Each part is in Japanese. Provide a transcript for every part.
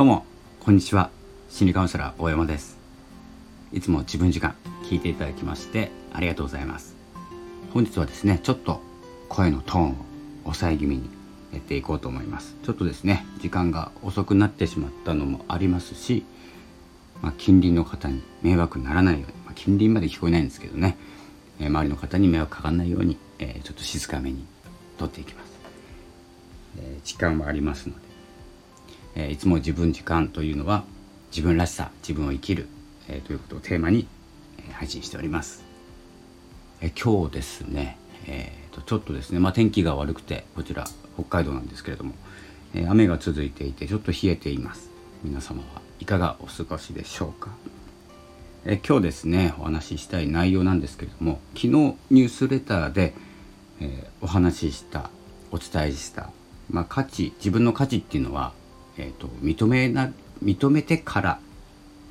どうもこんにちは。心理カウンセラー大山です。いつも自分時間聞いていただきましてありがとうございます。本日はですねちょっと声のトーンを抑え気味にやっていこうと思います。ちょっとですね時間が遅くなってしまったのもありますし、まあ、近隣の方に迷惑にならないように、まあ、近隣まで聞こえないんですけどね、えー、周りの方に迷惑かかんないように、えー、ちょっと静かめに撮っていきます、えー、時間もありますのでえー、いつも自分時間というのは自分らしさ自分を生きる、えー、ということをテーマに、えー、配信しております、え今日ですね、えーと、ちょっとですね、まあ、天気が悪くてこちら北海道なんですけれども、え雨が続いていてちょっと冷えています。皆様はいかがお過ごしでしょうか？え今日ですねお話ししたい内容なんですけれども昨日ニュースレターで、えお話ししたお伝えした、まあ、価値自分の価値っていうのはえーと、認めな認めてから、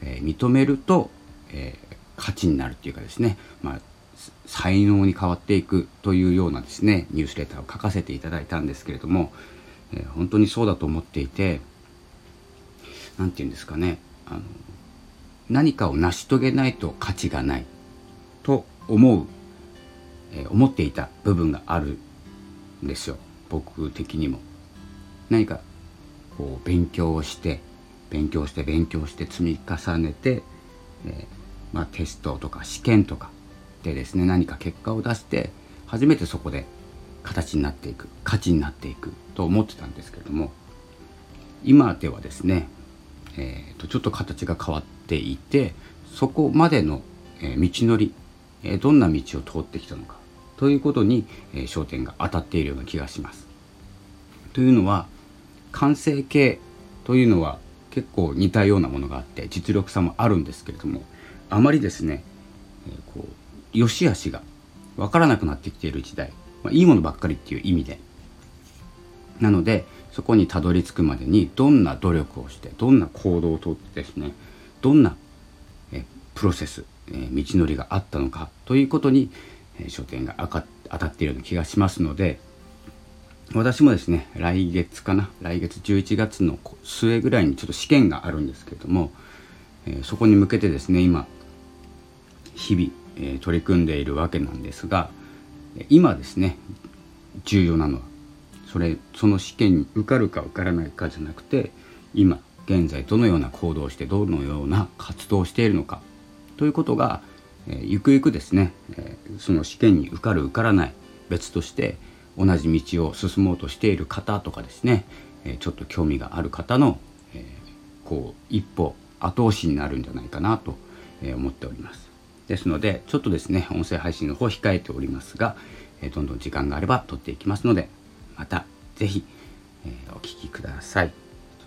えー、認めると、えー、価値になるっていうかですね、まあ、才能に変わっていくというようなですねニュースレターを書かせていただいたんですけれども、えー、本当にそうだと思っていて何て言うんですかね。あの何かを成し遂げないと価値がないと思う、えー、思っていた部分があるんですよ。僕的にも。何かこう勉強をして勉強して勉強して積み重ねて、えー、まあ、テストとか試験とかでですね何か結果を出して初めてそこで形になっていく価値になっていくと思ってたんですけれども今ではですね、えー、とちょっと形が変わっていてそこまでの、え道のり、えどんな道を通ってきたのかということに、え焦点が当たっているような気がします。というのは完成形というのは結構似たようなものがあって実力差もあるんですけれどもあまりですね、え、こう良し悪しが分からなくなってきている時代、まあ、いいものばっかりっていう意味で。なのでそこにたどり着くまでにどんな努力をしてどんな行動をとってですねどんなえプロセス、え、道のりがあったのかということに、えー、焦点が当たっているような気がしますので私もですね来月かな来月11月の末ぐらいにちょっと試験があるんですけれども、えー、そこに向けてですね今日々、えー、取り組んでいるわけなんですが今ですね重要なのはそれその試験に受かるか受からないかじゃなくて今現在どのような行動をしてどのような活動をしているのかということが、えー、ゆくゆくですね、え、その試験に受かる受からない別として同じ道を進もうとしている方とかですね、えちょっと興味がある方の、えこう一歩後押しになるんじゃないかなと思っております。ですのでちょっとですね音声配信の方控えておりますが、えどんどん時間があれば撮っていきますのでまた是非、えお聴きください。ち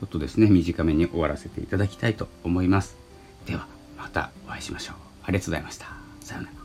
ょっとですね短めに終わらせていただきたいと思います。ではまたお会いしましょう。ありがとうございました。さようなら。